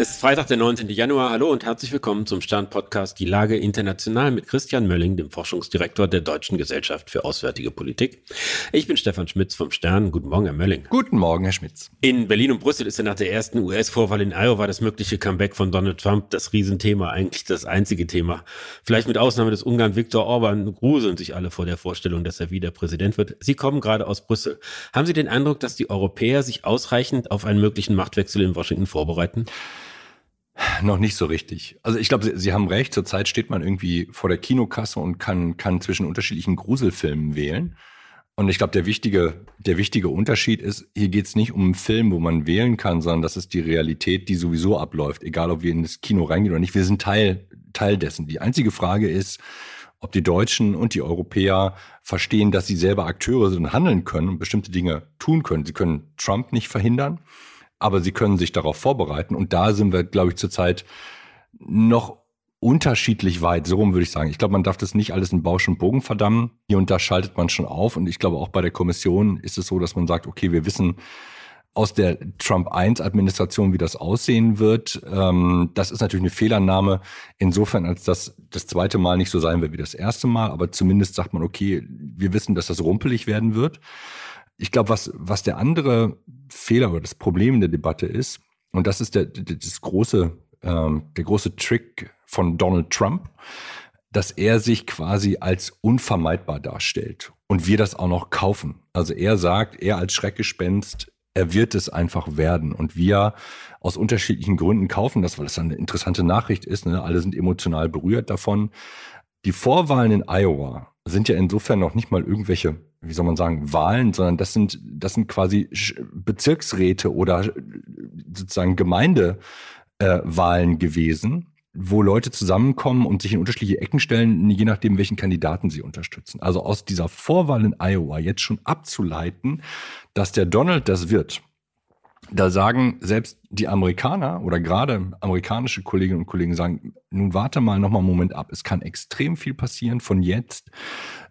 Es ist Freitag, der 19. Januar. Hallo und herzlich willkommen zum Stern-Podcast Die Lage international mit Christian Mölling, dem Forschungsdirektor der Deutschen Gesellschaft für Auswärtige Politik. Ich bin Stefan Schmitz vom Stern. Guten Morgen, Herr Mölling. Guten Morgen, Herr Schmitz. In Berlin und Brüssel ist ja nach der ersten US-Vorwahl in Iowa das mögliche Comeback von Donald Trump das Riesenthema, eigentlich das einzige Thema. Vielleicht mit Ausnahme des Ungarn Viktor Orban gruseln sich alle vor der Vorstellung, dass er wieder Präsident wird. Sie kommen gerade aus Brüssel. Haben Sie den Eindruck, dass die Europäer sich ausreichend auf einen möglichen Machtwechsel in Washington vorbereiten? Noch nicht so richtig. Also ich glaube, Sie, Sie, haben recht. Zurzeit steht man irgendwie vor der Kinokasse und kann, kann zwischen unterschiedlichen Gruselfilmen wählen. Und ich glaube, der wichtige, der wichtige Unterschied ist, hier geht es nicht um einen Film, wo man wählen kann, sondern das ist die Realität, die sowieso abläuft, egal ob wir in das Kino reingehen oder nicht. Wir sind Teil, Teil dessen. Die einzige Frage ist, ob die Deutschen und die Europäer verstehen, dass sie selber Akteure sind und handeln können und bestimmte Dinge tun können. Sie können Trump nicht verhindern aber sie können sich darauf vorbereiten. Und da sind wir, glaube ich, zurzeit noch unterschiedlich weit. So rum würde ich sagen. Ich glaube, man darf das nicht alles in Bausch und Bogen verdammen. Hier und da schaltet man schon auf. Und ich glaube, auch bei der Kommission ist es so, dass man sagt, okay, wir wissen aus der Trump-1-Administration, wie das aussehen wird. Ähm, das ist natürlich eine Fehlannahme. Insofern, als das das zweite Mal nicht so sein wird wie das erste Mal. Aber zumindest sagt man, okay, wir wissen, dass das rumpelig werden wird ich glaube, was, was der andere Fehler oder das Problem in der Debatte ist, und das ist der, das große, ähm, der große Trick von Donald Trump, dass er sich quasi als unvermeidbar darstellt und wir das auch noch kaufen. Also er sagt, er als Schreckgespenst, er wird es einfach werden. Und wir aus unterschiedlichen Gründen kaufen das, weil das eine interessante Nachricht ist. Ne? Alle sind emotional berührt davon. Die Vorwahlen in Iowa sind ja insofern noch nicht mal irgendwelche, wie soll man sagen, Wahlen, sondern das sind, das sind quasi Bezirksräte oder sozusagen Gemeindewahlen äh, gewesen, wo Leute zusammenkommen und sich in unterschiedliche Ecken stellen, je nachdem, welchen Kandidaten sie unterstützen. Also aus dieser Vorwahl in Iowa jetzt schon abzuleiten, dass der Donald das wird, da sagen selbst die Amerikaner oder gerade amerikanische Kolleginnen und Kollegen sagen, nun warte mal noch mal einen Moment ab. Es kann extrem viel passieren von jetzt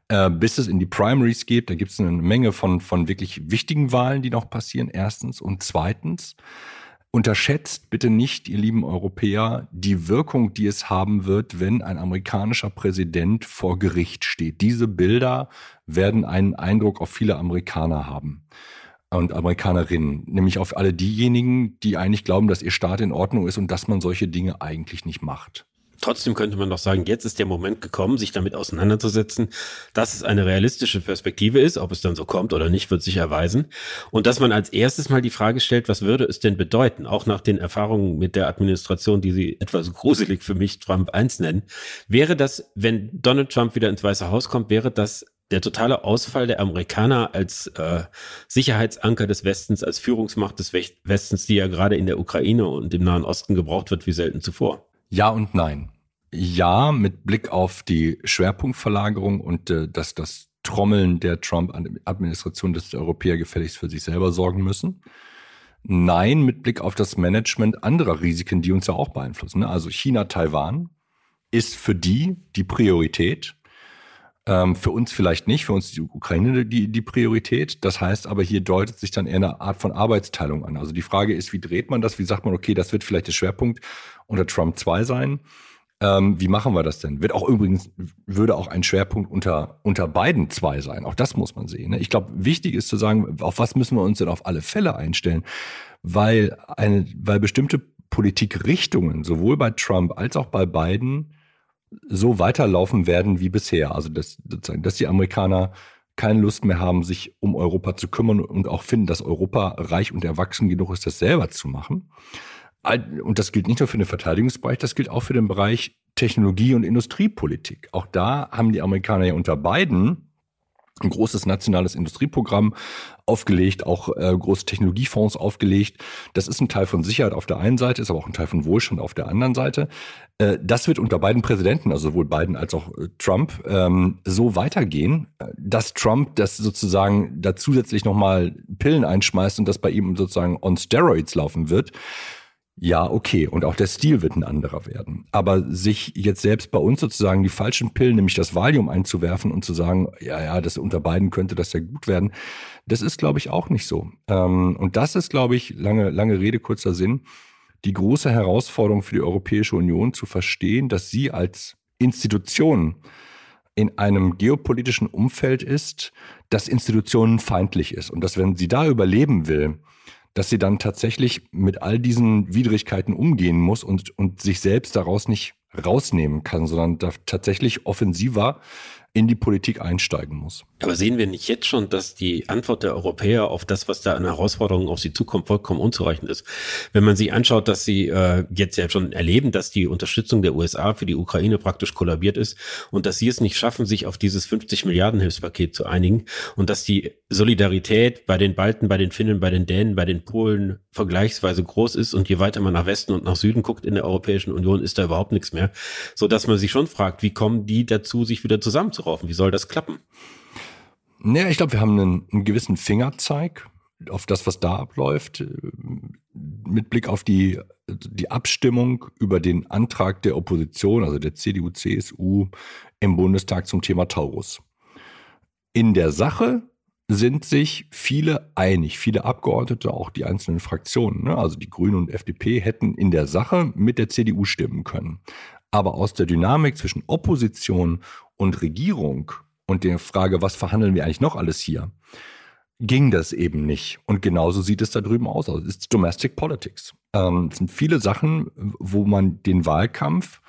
äh, bis es in die Primaries geht. Da gibt es eine Menge von, von wirklich wichtigen Wahlen, die noch passieren, erstens. Und zweitens, unterschätzt bitte nicht, ihr lieben Europäer, die Wirkung, die es haben wird, wenn ein amerikanischer Präsident vor Gericht steht. Diese Bilder werden einen Eindruck auf viele Amerikaner haben und Amerikanerinnen, nämlich auf alle diejenigen, die eigentlich glauben, dass ihr Staat in Ordnung ist und dass man solche Dinge eigentlich nicht macht. Trotzdem könnte man doch sagen, jetzt ist der Moment gekommen, sich damit auseinanderzusetzen, dass es eine realistische Perspektive ist. Ob es dann so kommt oder nicht, wird sich erweisen. Und dass man als erstes mal die Frage stellt, was würde es denn bedeuten? Auch nach den Erfahrungen mit der Administration, die Sie etwas gruselig für mich Trump 1 nennen. Wäre das, wenn Donald Trump wieder ins Weiße Haus kommt, wäre das der totale Ausfall der Amerikaner als äh, Sicherheitsanker des Westens, als Führungsmacht des Westens, die ja gerade in der Ukraine und im Nahen Osten gebraucht wird wie selten zuvor. Ja und nein. Ja, mit Blick auf die Schwerpunktverlagerung und äh, dass das Trommeln der Trump-Administration, dass die Europäer gefälligst für sich selber sorgen müssen. Nein, mit Blick auf das Management anderer Risiken, die uns ja auch beeinflussen. Ne? Also China, Taiwan ist für die die Priorität für uns vielleicht nicht, für uns die Ukraine die, die Priorität. Das heißt aber, hier deutet sich dann eher eine Art von Arbeitsteilung an. Also die Frage ist, wie dreht man das? Wie sagt man, okay, das wird vielleicht der Schwerpunkt unter Trump 2 sein? Ähm, wie machen wir das denn? Wird auch übrigens, würde auch ein Schwerpunkt unter, unter beiden zwei sein. Auch das muss man sehen. Ne? Ich glaube, wichtig ist zu sagen, auf was müssen wir uns denn auf alle Fälle einstellen? Weil eine, weil bestimmte Politikrichtungen, sowohl bei Trump als auch bei Biden, so weiterlaufen werden wie bisher. Also dass, dass die Amerikaner keine Lust mehr haben, sich um Europa zu kümmern und auch finden, dass Europa reich und erwachsen genug ist, das selber zu machen. Und das gilt nicht nur für den Verteidigungsbereich, das gilt auch für den Bereich Technologie- und Industriepolitik. Auch da haben die Amerikaner ja unter beiden ein großes nationales Industrieprogramm aufgelegt, auch äh, große Technologiefonds aufgelegt. Das ist ein Teil von Sicherheit auf der einen Seite, ist aber auch ein Teil von Wohlstand auf der anderen Seite. Äh, das wird unter beiden Präsidenten, also sowohl Biden als auch äh, Trump, ähm, so weitergehen, äh, dass Trump das sozusagen da zusätzlich nochmal Pillen einschmeißt und das bei ihm sozusagen on Steroids laufen wird. Ja, okay. Und auch der Stil wird ein anderer werden. Aber sich jetzt selbst bei uns sozusagen die falschen Pillen, nämlich das Valium einzuwerfen und zu sagen, ja, ja, das unter beiden könnte das ja gut werden, das ist, glaube ich, auch nicht so. Ähm, und das ist, glaube ich, lange, lange Rede, kurzer Sinn, die große Herausforderung für die Europäische Union zu verstehen, dass sie als Institution in einem geopolitischen Umfeld ist, das institutionenfeindlich ist. Und dass, wenn sie da überleben will, dass sie dann tatsächlich mit all diesen Widrigkeiten umgehen muss und, und sich selbst daraus nicht rausnehmen kann, sondern da tatsächlich offensiver in die Politik einsteigen muss. Aber sehen wir nicht jetzt schon, dass die Antwort der Europäer auf das, was da an Herausforderungen auf sie zukommt, vollkommen unzureichend ist? Wenn man sich anschaut, dass sie äh, jetzt ja schon erleben, dass die Unterstützung der USA für die Ukraine praktisch kollabiert ist und dass sie es nicht schaffen, sich auf dieses 50 Milliarden Hilfspaket zu einigen und dass die Solidarität bei den Balten, bei den Finnen, bei den Dänen, bei den Polen vergleichsweise groß ist und je weiter man nach Westen und nach Süden guckt in der Europäischen Union, ist da überhaupt nichts mehr, so dass man sich schon fragt, wie kommen die dazu, sich wieder zusammenzuraufen? Wie soll das klappen? Naja, ich glaube, wir haben einen, einen, gewissen Fingerzeig auf das, was da abläuft, äh, mit Blick auf die, die Abstimmung über den Antrag der Opposition, also der CDU, CSU im Bundestag zum Thema Taurus. In der Sache sind sich viele einig, viele Abgeordnete, auch die einzelnen Fraktionen, ne? also die Grünen und FDP, hätten in der Sache mit der CDU stimmen können. Aber aus der Dynamik zwischen Opposition und Regierung und der Frage, was verhandeln wir eigentlich noch alles hier, ging das eben nicht. Und genauso sieht es da drüben aus. Also es ist Domestic Politics. Ähm, es sind viele Sachen, wo man den Wahlkampf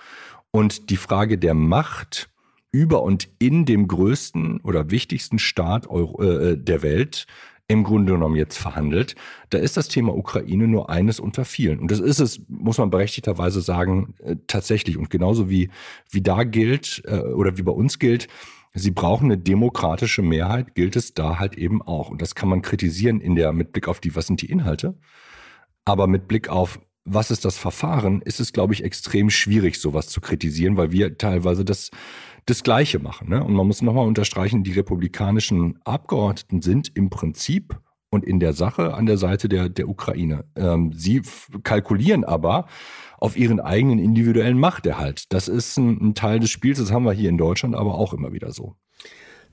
und die Frage der Macht über und in dem größten oder wichtigsten Staat äh, der Welt im Grunde genommen jetzt verhandelt. Da ist das Thema Ukraine nur eines unter vielen. Und das ist es, muss man berechtigterweise sagen, äh, tatsächlich. Und genauso wie, wie da gilt äh, oder wie bei uns gilt, Sie brauchen eine demokratische Mehrheit, gilt es da halt eben auch. Und das kann man kritisieren in der, mit Blick auf die, was sind die Inhalte. Aber mit Blick auf, was ist das Verfahren, ist es, glaube ich, extrem schwierig, sowas zu kritisieren, weil wir teilweise das, das Gleiche machen. Ne? Und man muss nochmal unterstreichen, die republikanischen Abgeordneten sind im Prinzip und in der Sache an der Seite der, der Ukraine. Ähm, sie kalkulieren aber, auf ihren eigenen individuellen Machterhalt. Das ist ein, ein Teil des Spiels, das haben wir hier in Deutschland aber auch immer wieder so.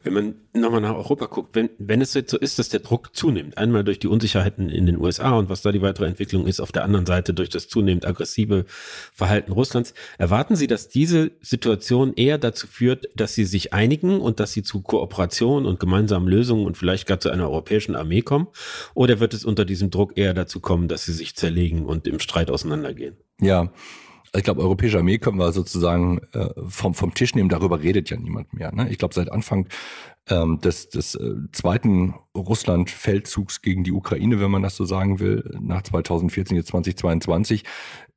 Wenn man nochmal nach Europa guckt, wenn, wenn es jetzt so ist, dass der Druck zunimmt, einmal durch die Unsicherheiten in den USA und was da die weitere Entwicklung ist, auf der anderen Seite durch das zunehmend aggressive Verhalten Russlands, erwarten Sie, dass diese Situation eher dazu führt, dass sie sich einigen und dass sie zu Kooperation und gemeinsamen Lösungen und vielleicht gar zu einer europäischen Armee kommen? Oder wird es unter diesem Druck eher dazu kommen, dass sie sich zerlegen und im Streit auseinandergehen? Ja, ich glaube, europäische Armee können wir sozusagen äh, vom, vom Tisch nehmen, darüber redet ja niemand mehr. Ne? Ich glaube, seit Anfang ähm, des, des äh, zweiten Russland-Feldzugs gegen die Ukraine, wenn man das so sagen will, nach 2014, jetzt 2022,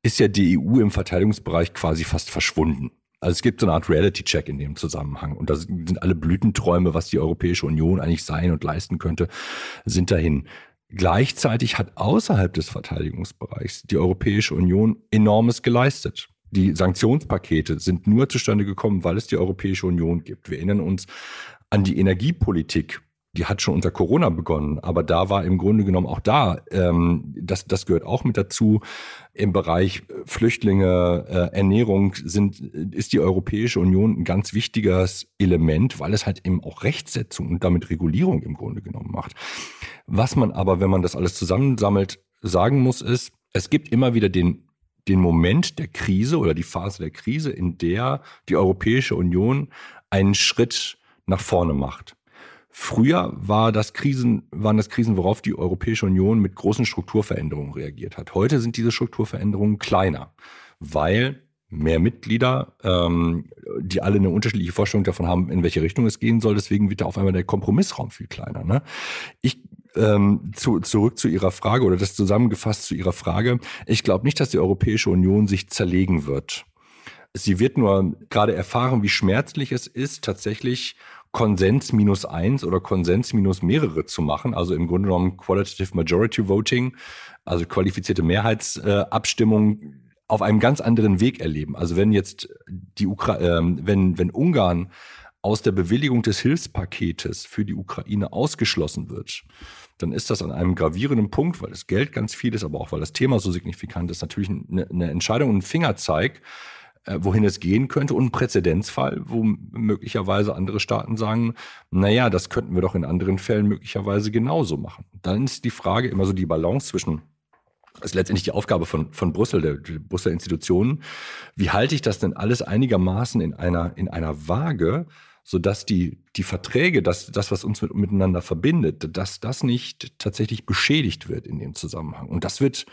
ist ja die EU im Verteidigungsbereich quasi fast verschwunden. Also es gibt so eine Art Reality-Check in dem Zusammenhang. Und da sind alle Blütenträume, was die Europäische Union eigentlich sein und leisten könnte, sind dahin. Gleichzeitig hat außerhalb des Verteidigungsbereichs die Europäische Union enormes geleistet. Die Sanktionspakete sind nur zustande gekommen, weil es die Europäische Union gibt. Wir erinnern uns an die Energiepolitik, die hat schon unter Corona begonnen, aber da war im Grunde genommen auch da, ähm, das, das gehört auch mit dazu, im Bereich Flüchtlinge, äh, Ernährung sind, ist die Europäische Union ein ganz wichtiges Element, weil es halt eben auch Rechtsetzung und damit Regulierung im Grunde genommen macht. Was man aber, wenn man das alles zusammensammelt, sagen muss, ist, es gibt immer wieder den den Moment der Krise oder die Phase der Krise, in der die Europäische Union einen Schritt nach vorne macht. Früher war das Krisen, waren das Krisen, worauf die Europäische Union mit großen Strukturveränderungen reagiert hat. Heute sind diese Strukturveränderungen kleiner, weil mehr Mitglieder, ähm, die alle eine unterschiedliche Vorstellung davon haben, in welche Richtung es gehen soll. Deswegen wird da auf einmal der Kompromissraum viel kleiner. Ne? Ich ähm, zu, zurück zu Ihrer Frage oder das zusammengefasst zu Ihrer Frage. Ich glaube nicht, dass die Europäische Union sich zerlegen wird. Sie wird nur gerade erfahren, wie schmerzlich es ist, tatsächlich Konsens minus eins oder Konsens minus mehrere zu machen. Also im Grunde genommen Qualitative Majority Voting, also qualifizierte Mehrheitsabstimmung äh, auf einem ganz anderen Weg erleben. Also wenn jetzt die Ukra äh, wenn, wenn Ungarn aus der Bewilligung des Hilfspaketes für die Ukraine ausgeschlossen wird, dann ist das an einem gravierenden Punkt, weil das Geld ganz viel ist, aber auch weil das Thema so signifikant ist, natürlich eine, eine Entscheidung und ein Fingerzeig, wohin es gehen könnte und ein Präzedenzfall, wo möglicherweise andere Staaten sagen, naja, das könnten wir doch in anderen Fällen möglicherweise genauso machen. Dann ist die Frage immer so die Balance zwischen Das ist letztendlich die Aufgabe von, von Brüssel, der, der Brüsseler Institutionen. Wie halte ich das denn alles einigermaßen in einer, in einer Waage, sodass die, die Verträge, das, das, was uns mit, miteinander verbindet, dass das nicht tatsächlich beschädigt wird in dem Zusammenhang. Und das wird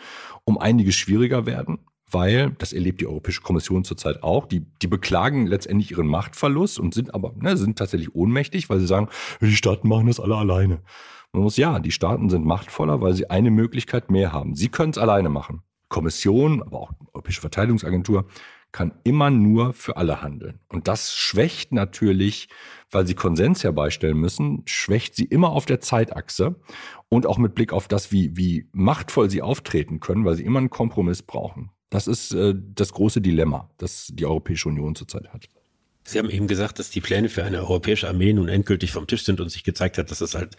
um einiges schwieriger werden weil, das erlebt die Europäische Kommission zurzeit auch, die, die beklagen letztendlich ihren Machtverlust und sind aber, ne, sind tatsächlich ohnmächtig, weil sie sagen, die Staaten machen das alle alleine. Man muss ja, die Staaten sind machtvoller, weil sie eine Möglichkeit mehr haben. Sie können es alleine machen. Kommission, aber auch Europäische Verteidigungsagentur kann immer nur für alle handeln. Und das schwächt natürlich, weil sie Konsens herbeistellen müssen, schwächt sie immer auf der Zeitachse und auch mit Blick auf das, wie, wie machtvoll sie auftreten können, weil sie immer einen Kompromiss brauchen. Das ist äh, das große Dilemma, das die Europäische Union zurzeit hat. Sie haben eben gesagt, dass die Pläne für eine europäische Armee nun endgültig vom Tisch sind und sich gezeigt hat, dass das halt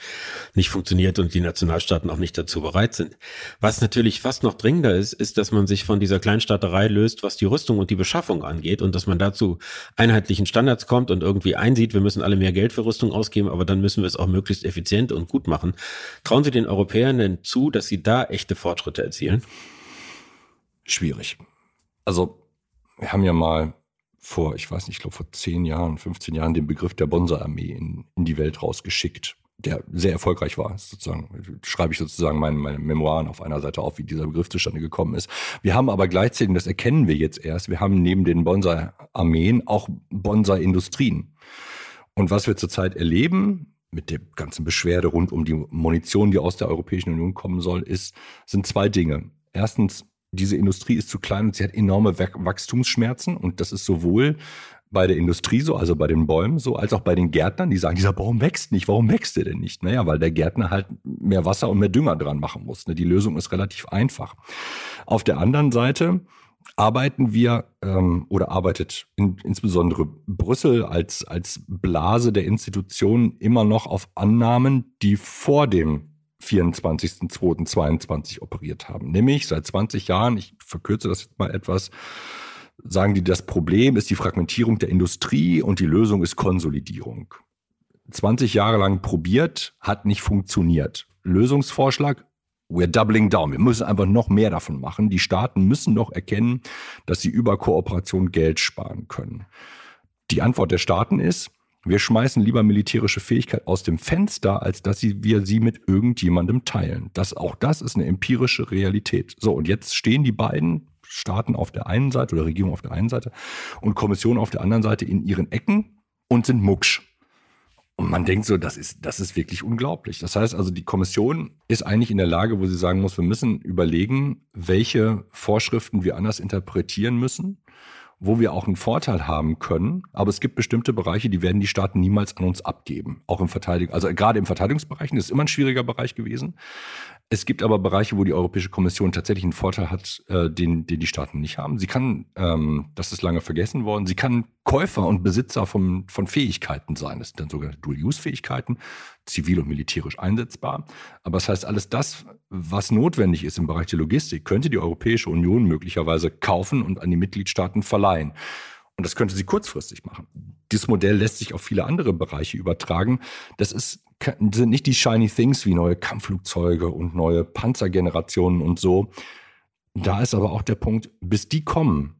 nicht funktioniert und die Nationalstaaten auch nicht dazu bereit sind. Was natürlich fast noch dringender ist, ist, dass man sich von dieser Kleinstaaterei löst, was die Rüstung und die Beschaffung angeht und dass man dazu einheitlichen Standards kommt und irgendwie einsieht, wir müssen alle mehr Geld für Rüstung ausgeben, aber dann müssen wir es auch möglichst effizient und gut machen. Trauen Sie den Europäern denn zu, dass sie da echte Fortschritte erzielen? Schwierig. Also, wir haben ja mal vor, ich weiß nicht, ich glaube vor 10 Jahren, 15 Jahren den Begriff der Bonser-Armee in, in die Welt rausgeschickt, der sehr erfolgreich war. Sozusagen schreibe ich sozusagen meine, meine Memoiren auf einer Seite auf, wie dieser Begriff zustande gekommen ist. Wir haben aber gleichzeitig, das erkennen wir jetzt erst, wir haben neben den Bonser-Armeen auch Bonser-Industrien. Und was wir zurzeit erleben, mit der ganzen Beschwerde rund um die Munition, die aus der Europäischen Union kommen soll, ist, sind zwei Dinge. Erstens diese Industrie ist zu klein und sie hat enorme Wachstumsschmerzen und das ist sowohl bei der Industrie so, also bei den Bäumen so, als auch bei den Gärtnern, die sagen, dieser Baum wächst nicht. Warum wächst der denn nicht? Naja, weil der Gärtner halt mehr Wasser und mehr Dünger dran machen muss. Ne? Die Lösung ist relativ einfach. Auf der anderen Seite arbeiten wir ähm, oder arbeitet in, insbesondere Brüssel als, als Blase der Institutionen immer noch auf Annahmen, die vor dem 24.02.22 operiert haben. Nämlich seit 20 Jahren, ich verkürze das jetzt mal etwas, sagen die, das Problem ist die Fragmentierung der Industrie und die Lösung ist Konsolidierung. 20 Jahre lang probiert, hat nicht funktioniert. Lösungsvorschlag, we're doubling down. Wir müssen einfach noch mehr davon machen. Die Staaten müssen doch erkennen, dass sie über Kooperation Geld sparen können. Die Antwort der Staaten ist, wir schmeißen lieber militärische Fähigkeit aus dem Fenster, als dass wir sie mit irgendjemandem teilen. Das, auch das ist eine empirische Realität. So, und jetzt stehen die beiden Staaten auf der einen Seite oder Regierung auf der einen Seite und Kommission auf der anderen Seite in ihren Ecken und sind mucksch. Und man denkt so, das ist, das ist wirklich unglaublich. Das heißt also, die Kommission ist eigentlich in der Lage, wo sie sagen muss, wir müssen überlegen, welche Vorschriften wir anders interpretieren müssen wo wir auch einen Vorteil haben können. Aber es gibt bestimmte Bereiche, die werden die Staaten niemals an uns abgeben. Auch im Verteidigung, also gerade im Verteidigungsbereich, das ist immer ein schwieriger Bereich gewesen. Es gibt aber Bereiche, wo die Europäische Kommission tatsächlich einen Vorteil hat, äh, den, den die Staaten nicht haben. Sie kann, ähm, das ist lange vergessen worden, sie kann Käufer und Besitzer von, von Fähigkeiten sein. Das sind dann sogenannte Dual-Use-Fähigkeiten, zivil und militärisch einsetzbar. Aber das heißt, alles das, was notwendig ist im Bereich der Logistik, könnte die Europäische Union möglicherweise kaufen und an die Mitgliedstaaten verleihen. Und das könnte sie kurzfristig machen. Dieses Modell lässt sich auf viele andere Bereiche übertragen. Das ist sind nicht die shiny things wie neue Kampfflugzeuge und neue Panzergenerationen und so. Da ist aber auch der Punkt, bis die kommen,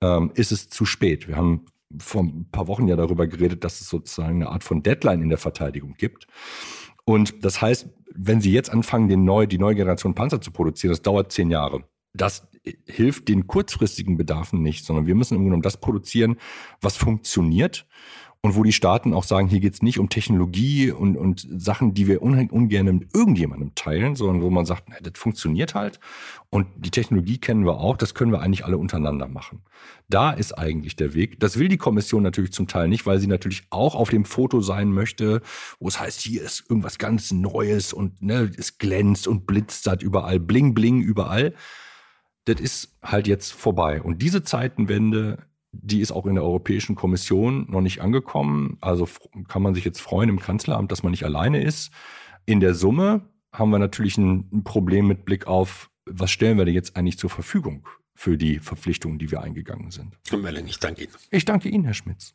ähm, ist es zu spät. Wir haben vor ein paar Wochen ja darüber geredet, dass es sozusagen eine Art von Deadline in der Verteidigung gibt. Und das heißt, wenn Sie jetzt anfangen, den neu, die neue Generation Panzer zu produzieren, das dauert zehn Jahre. Das hilft den kurzfristigen Bedarfen nicht, sondern wir müssen im Grunde genommen das produzieren, was funktioniert und wo die Staaten auch sagen, hier geht es nicht um Technologie und, und Sachen, die wir un ungern mit irgendjemandem teilen, sondern wo man sagt, na, das funktioniert halt und die Technologie kennen wir auch, das können wir eigentlich alle untereinander machen. Da ist eigentlich der Weg. Das will die Kommission natürlich zum Teil nicht, weil sie natürlich auch auf dem Foto sein möchte, wo es heißt, hier ist irgendwas ganz Neues und ne, es glänzt und blitzt hat überall, bling, bling überall. Das ist halt jetzt vorbei. Und diese Zeitenwende die ist auch in der Europäischen Kommission noch nicht angekommen. Also kann man sich jetzt freuen im Kanzleramt, dass man nicht alleine ist. In der Summe haben wir natürlich ein, Problem mit Blick auf, was stellen wir denn jetzt eigentlich zur Verfügung für die Verpflichtungen, die wir eingegangen sind. Herr Melling, ich danke Ihnen. Ich danke Ihnen, Herr Schmitz.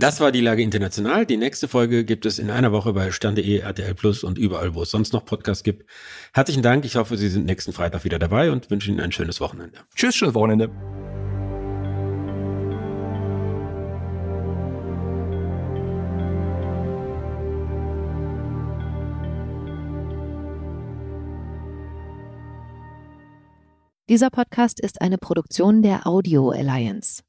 Das war die Lage international. Die nächste Folge gibt es in einer Woche bei Stern.de, RTL Plus und überall, wo es sonst noch Podcasts gibt. Herzlichen Dank. Ich hoffe, Sie sind nächsten Freitag wieder dabei und wünsche Ihnen ein schönes Wochenende. Tschüss, schönes Wochenende. Dieser Podcast ist eine Produktion der Audio Alliance.